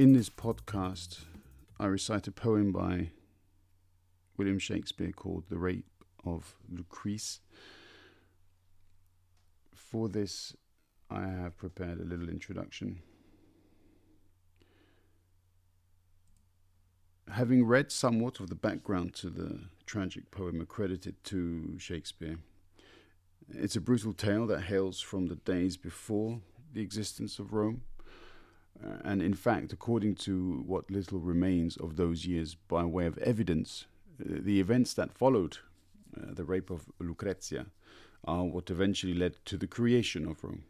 In this podcast, I recite a poem by William Shakespeare called The Rape of Lucrece. For this, I have prepared a little introduction. Having read somewhat of the background to the tragic poem accredited to Shakespeare, it's a brutal tale that hails from the days before the existence of Rome and in fact, according to what little remains of those years by way of evidence, uh, the events that followed uh, the rape of Lucrezia are what eventually led to the creation of Rome.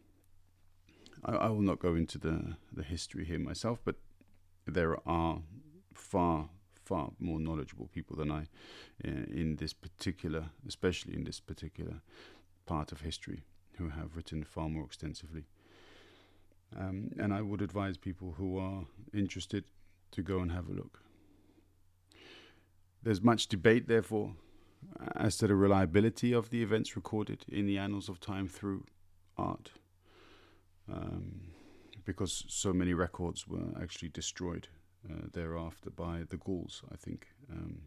I, I, will not go into the, the history here myself, but there are far, far more knowledgeable people than I uh, in this particular, especially in this particular part of history, who have written far more extensively. Um, and I would advise people who are interested to go and have a look. There's much debate, therefore, as to the reliability of the events recorded in the annals of time through art, um, because so many records were actually destroyed uh, thereafter by the Gauls, I think, um,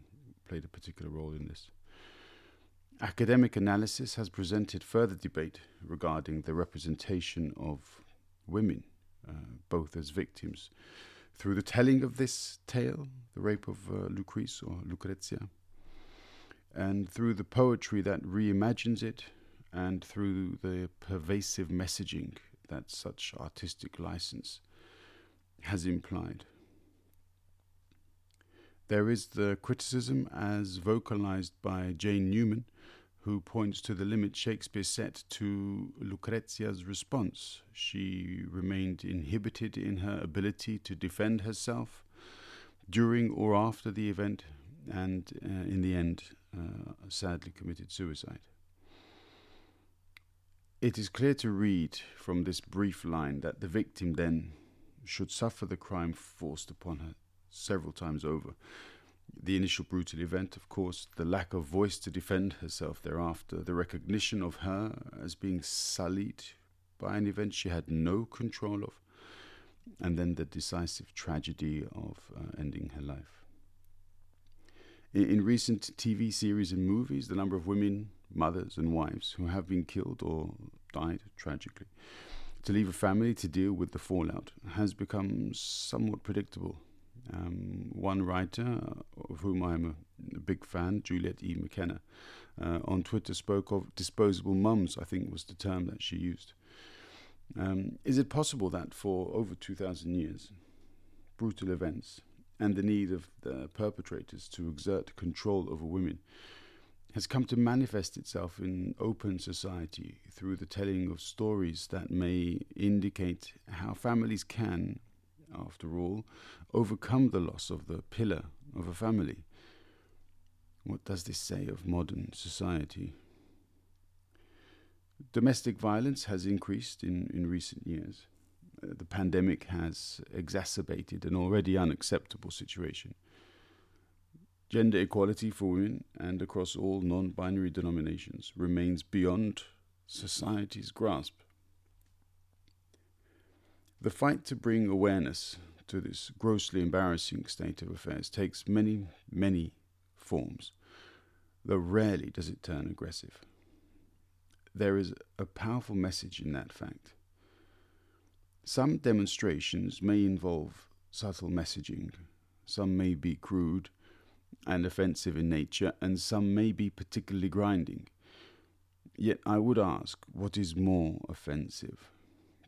played a particular role in this. Academic analysis has presented further debate regarding the representation of women, uh, both as victims, through the telling of this tale, the rape of uh, Lucrece or Lucrezia, and through the poetry that reimagines it, and through the pervasive messaging that such artistic license has implied. There is the criticism as vocalized by Jane Newman who points to the limit Shakespeare set to Lucrezia's response. She remained inhibited in her ability to defend herself during or after the event, and uh, in the end, uh, sadly committed suicide. It is clear to read from this brief line that the victim then should suffer the crime forced upon her several times over the initial brutal event, of course, the lack of voice to defend herself thereafter, the recognition of her as being sullied by an event she had no control of, and then the decisive tragedy of uh, ending her life. In, in recent TV series and movies, the number of women, mothers, and wives who have been killed or died tragically to leave a family to deal with the fallout has become somewhat predictable um, one writer, of whom I'm a, a big fan, Juliet E. McKenna, uh, on Twitter spoke of disposable mums, I think was the term that she used. Um, is it possible that for over 2,000 years, brutal events and the need of the perpetrators to exert control over women has come to manifest itself in open society through the telling of stories that may indicate how families can after all, overcome the loss of the pillar of a family. What does this say of modern society? Domestic violence has increased in, in recent years. Uh, the pandemic has exacerbated an already unacceptable situation. Gender equality for women and across all non binary denominations remains beyond society's grasp. The fight to bring awareness to this grossly embarrassing state of affairs takes many, many forms, though rarely does it turn aggressive. There is a powerful message in that fact. Some demonstrations may involve subtle messaging, some may be crude and offensive in nature, and some may be particularly grinding. Yet I would ask what is more offensive?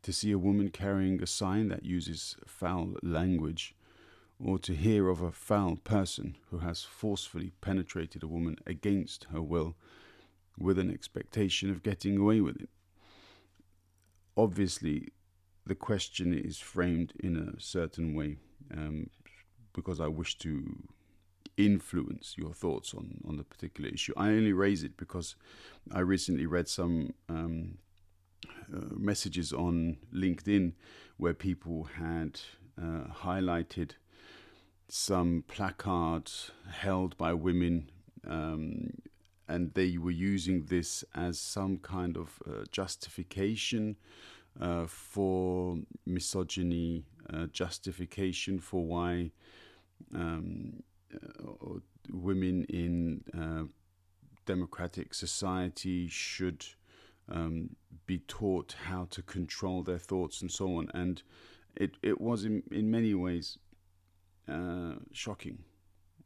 To see a woman carrying a sign that uses foul language, or to hear of a foul person who has forcefully penetrated a woman against her will with an expectation of getting away with it. Obviously, the question is framed in a certain way um, because I wish to influence your thoughts on, on the particular issue. I only raise it because I recently read some um, messages on LinkedIn where people had uh, highlighted some placards held by women, um, and they were using this as some kind of uh, justification uh, for misogyny, uh, justification for why um, uh, women in uh, democratic society should um, be taught how to control their thoughts and so on. And it, it was in, in many ways uh, shocking,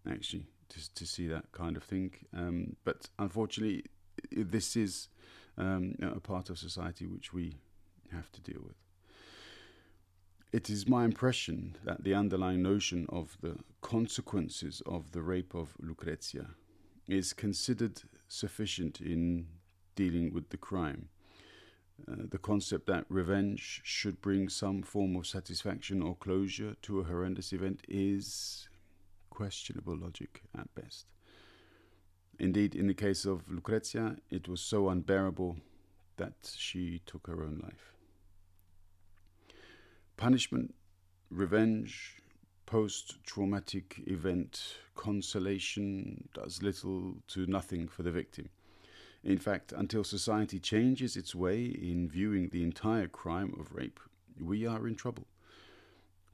actually, to, to see that kind of thing. Um, but unfortunately, this is um, a part of society which we have to deal with. It is my impression that the underlying notion of the consequences of the rape of Lucrezia is considered sufficient in dealing with the crime. Uh, the concept that revenge should bring some form of satisfaction or closure to a horrendous event is questionable logic at best. Indeed, in the case of Lucrezia, it was so unbearable that she took her own life. Punishment, revenge, post traumatic event, consolation does little to nothing for the victim. In fact, until society changes its way in viewing the entire crime of rape, we are in trouble.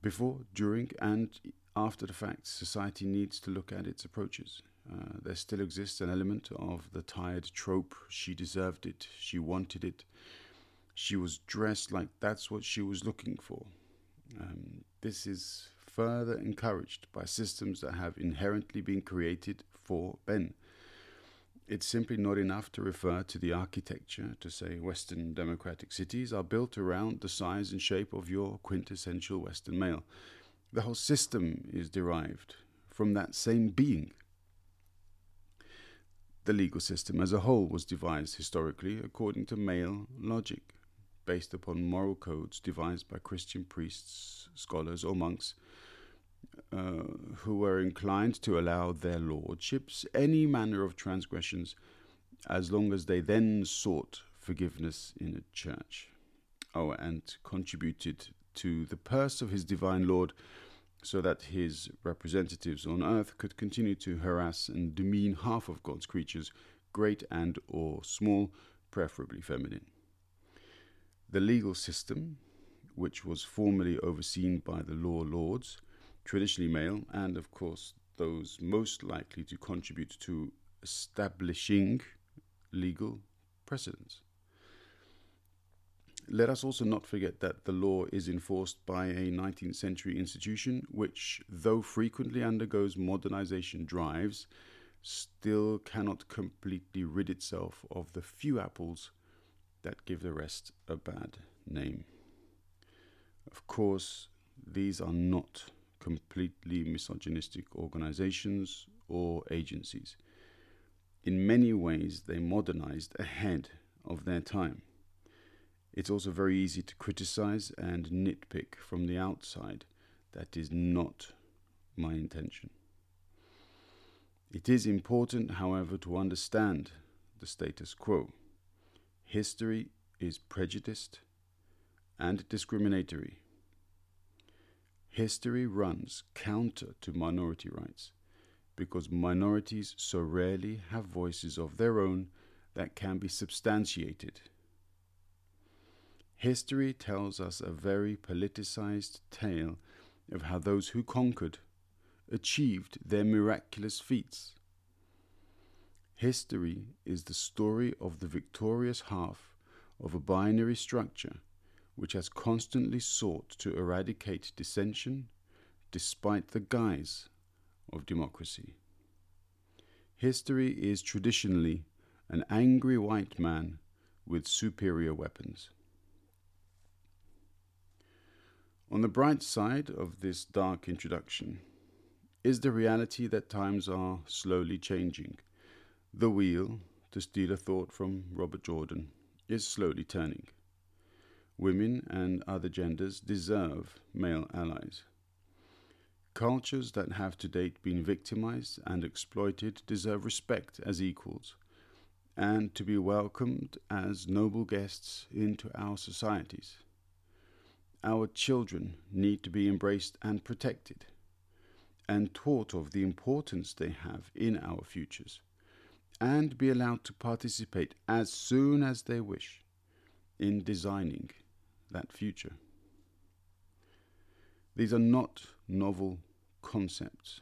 Before, during, and after the fact, society needs to look at its approaches. Uh, there still exists an element of the tired trope she deserved it, she wanted it, she was dressed like that's what she was looking for. Um, this is further encouraged by systems that have inherently been created for Ben. It's simply not enough to refer to the architecture to say Western democratic cities are built around the size and shape of your quintessential Western male. The whole system is derived from that same being. The legal system as a whole was devised historically according to male logic, based upon moral codes devised by Christian priests, scholars, or monks Uh, who were inclined to allow their lordships any manner of transgressions as long as they then sought forgiveness in a church. Oh, and contributed to the purse of his divine Lord so that his representatives on earth could continue to harass and demean half of God's creatures, great and or small, preferably feminine. The legal system, which was formerly overseen by the law lords, traditionally male, and of course those most likely to contribute to establishing legal precedents. Let us also not forget that the law is enforced by a 19th century institution which, though frequently undergoes modernization drives, still cannot completely rid itself of the few apples that give the rest a bad name. Of course, these are not completely misogynistic organizations or agencies. In many ways, they modernized ahead of their time. It's also very easy to criticize and nitpick from the outside. That is not my intention. It is important, however, to understand the status quo. History is prejudiced and discriminatory History runs counter to minority rights because minorities so rarely have voices of their own that can be substantiated. History tells us a very politicized tale of how those who conquered achieved their miraculous feats. History is the story of the victorious half of a binary structure which has constantly sought to eradicate dissension despite the guise of democracy. History is traditionally an angry white man with superior weapons. On the bright side of this dark introduction is the reality that times are slowly changing. The wheel, to steal a thought from Robert Jordan, is slowly turning women and other genders deserve male allies. Cultures that have to date been victimized and exploited deserve respect as equals and to be welcomed as noble guests into our societies. Our children need to be embraced and protected and taught of the importance they have in our futures and be allowed to participate as soon as they wish in designing that future. These are not novel concepts,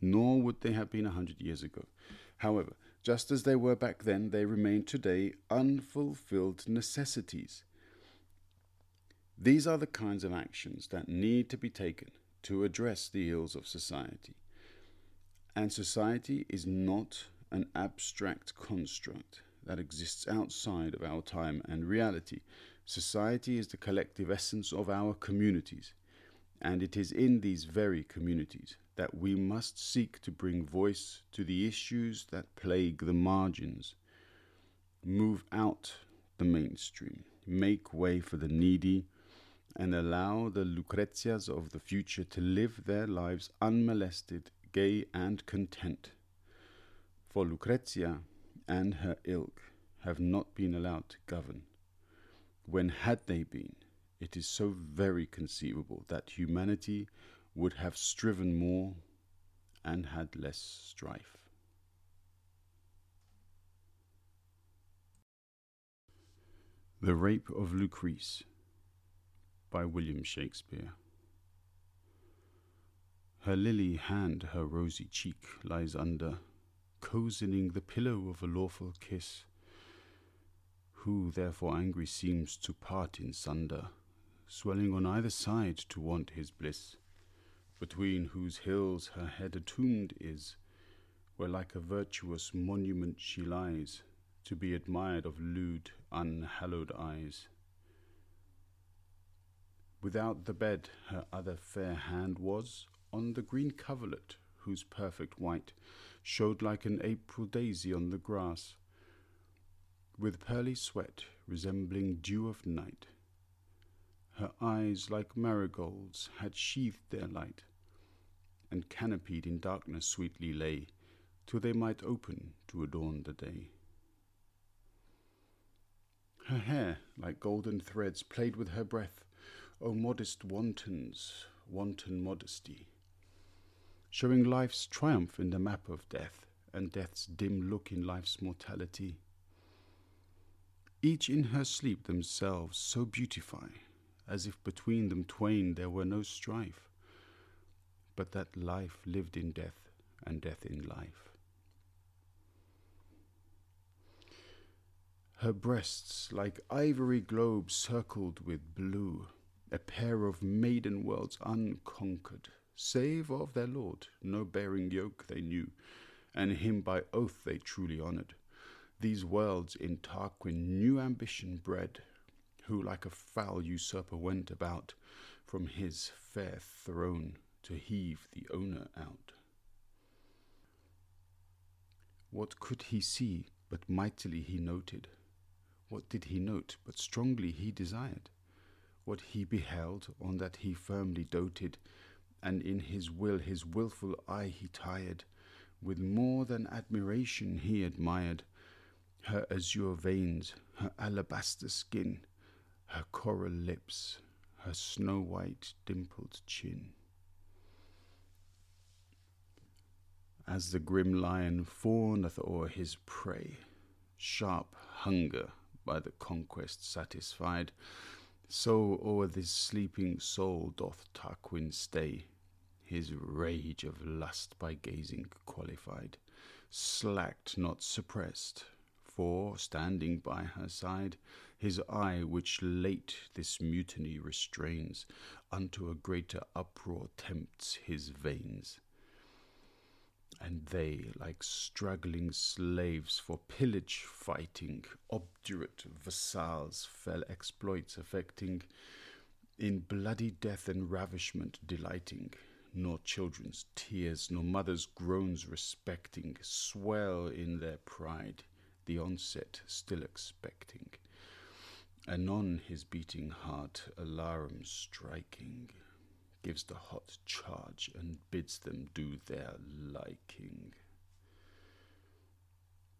nor would they have been a hundred years ago. However, just as they were back then, they remain today unfulfilled necessities. These are the kinds of actions that need to be taken to address the ills of society. And society is not an abstract construct that exists outside of our time and reality. Society is the collective essence of our communities, and it is in these very communities that we must seek to bring voice to the issues that plague the margins, move out the mainstream, make way for the needy, and allow the Lucrezias of the future to live their lives unmolested, gay, and content. For Lucrezia and her ilk have not been allowed to govern. When had they been, it is so very conceivable that humanity would have striven more and had less strife. The Rape of Lucrece by William Shakespeare. Her lily hand, her rosy cheek lies under, cozening the pillow of a lawful kiss. Who therefore angry seems to part in sunder, swelling on either side to want his bliss between whose hills her head entombed is, where like a virtuous monument she lies, to be admired of lewd, unhallowed eyes. Without the bed her other fair hand was, on the green coverlet, whose perfect white showed like an April daisy on the grass, with pearly sweat resembling dew of night. Her eyes, like marigolds, had sheathed their light, and canopied in darkness sweetly lay, till they might open to adorn the day. Her hair, like golden threads, played with her breath. O modest wantons, wanton modesty, showing life's triumph in the map of death, and death's dim look in life's mortality. Each in her sleep themselves so beautify, as if between them twain there were no strife but that life lived in death and death in life. Her breasts, like ivory globes circled with blue, a pair of maiden worlds unconquered, save of their lord, no bearing yoke they knew, and him by oath they truly honoured. These worlds in Tarquin new ambition bred, who like a foul usurper went about from his fair throne to heave the owner out. What could he see but mightily he noted? What did he note but strongly he desired? What he beheld, on that he firmly doted, and in his will his wilful eye he tired, with more than admiration he admired her azure veins, her alabaster skin, her coral lips, her snow white dimpled chin. as the grim lion fawneth o'er his prey, sharp hunger by the conquest satisfied, so o'er this sleeping soul doth Tarquin stay, his rage of lust by gazing qualified, slacked not suppressed, for, standing by her side, his eye, which late this mutiny restrains, unto a greater uproar tempts his veins. And they, like struggling slaves for pillage fighting, obdurate vassals, fell exploits affecting, in bloody death and ravishment delighting, nor children's tears, nor mothers' groans respecting, swell in their pride, the onset still expecting. Anon his beating heart alarum striking, gives the hot charge and bids them do their liking.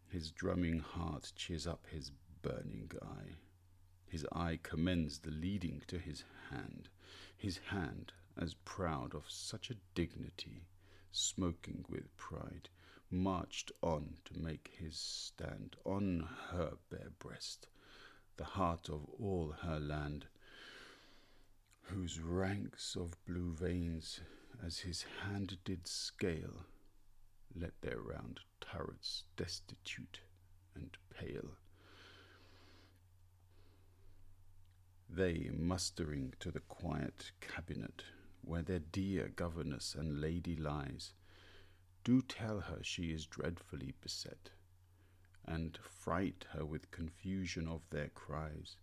His drumming heart cheers up his burning eye. His eye commends the leading to his hand, his hand as proud of such a dignity, smoking with pride, marched on to make his stand on her bare breast, the heart of all her land, whose ranks of blue veins, as his hand did scale, let their round turrets destitute and pale. They, mustering to the quiet cabinet, where their dear governess and lady lies, do tell her she is dreadfully beset, and fright her with confusion of their cries.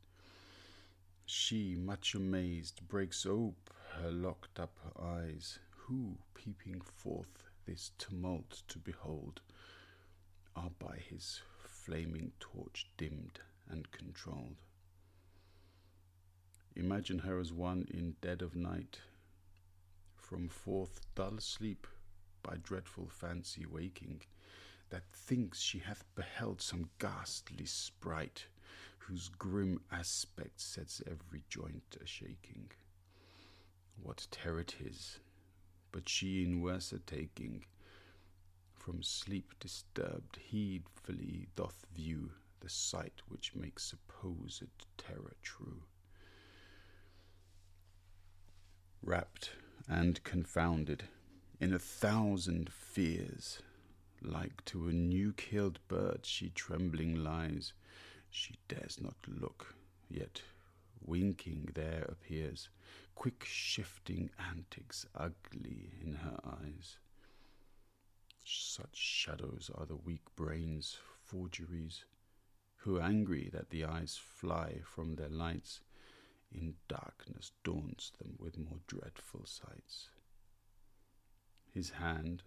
She, much amazed, breaks ope her locked up eyes, who, peeping forth this tumult to behold, are by his flaming torch dimmed and controlled. Imagine her as one in dead of night, from forth dull sleep by dreadful fancy waking, that thinks she hath beheld some ghastly sprite, whose grim aspect sets every joint a shaking. What terror it is, but she in worse a taking, from sleep disturbed, heedfully doth view the sight which makes supposed terror true. Wrapped and confounded in a thousand fears, like to a new killed bird, she trembling lies. She dares not look, yet winking there appears quick shifting antics ugly in her eyes. Such shadows are the weak brain's forgeries, who, angry that the eyes fly from their lights, in darkness daunts them with more dreadful sights his hand,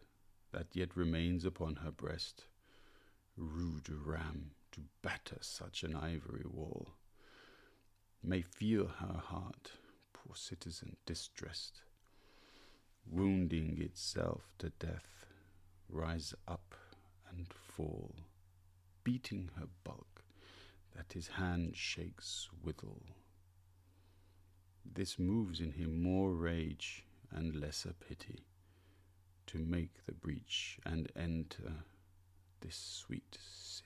that yet remains upon her breast, rude ram to batter such an ivory wall, may feel her heart, poor citizen distressed, wounding itself to death, rise up and fall, beating her bulk, that his hand shakes withal. This moves in him more rage and lesser pity to make the breach and enter this sweet city.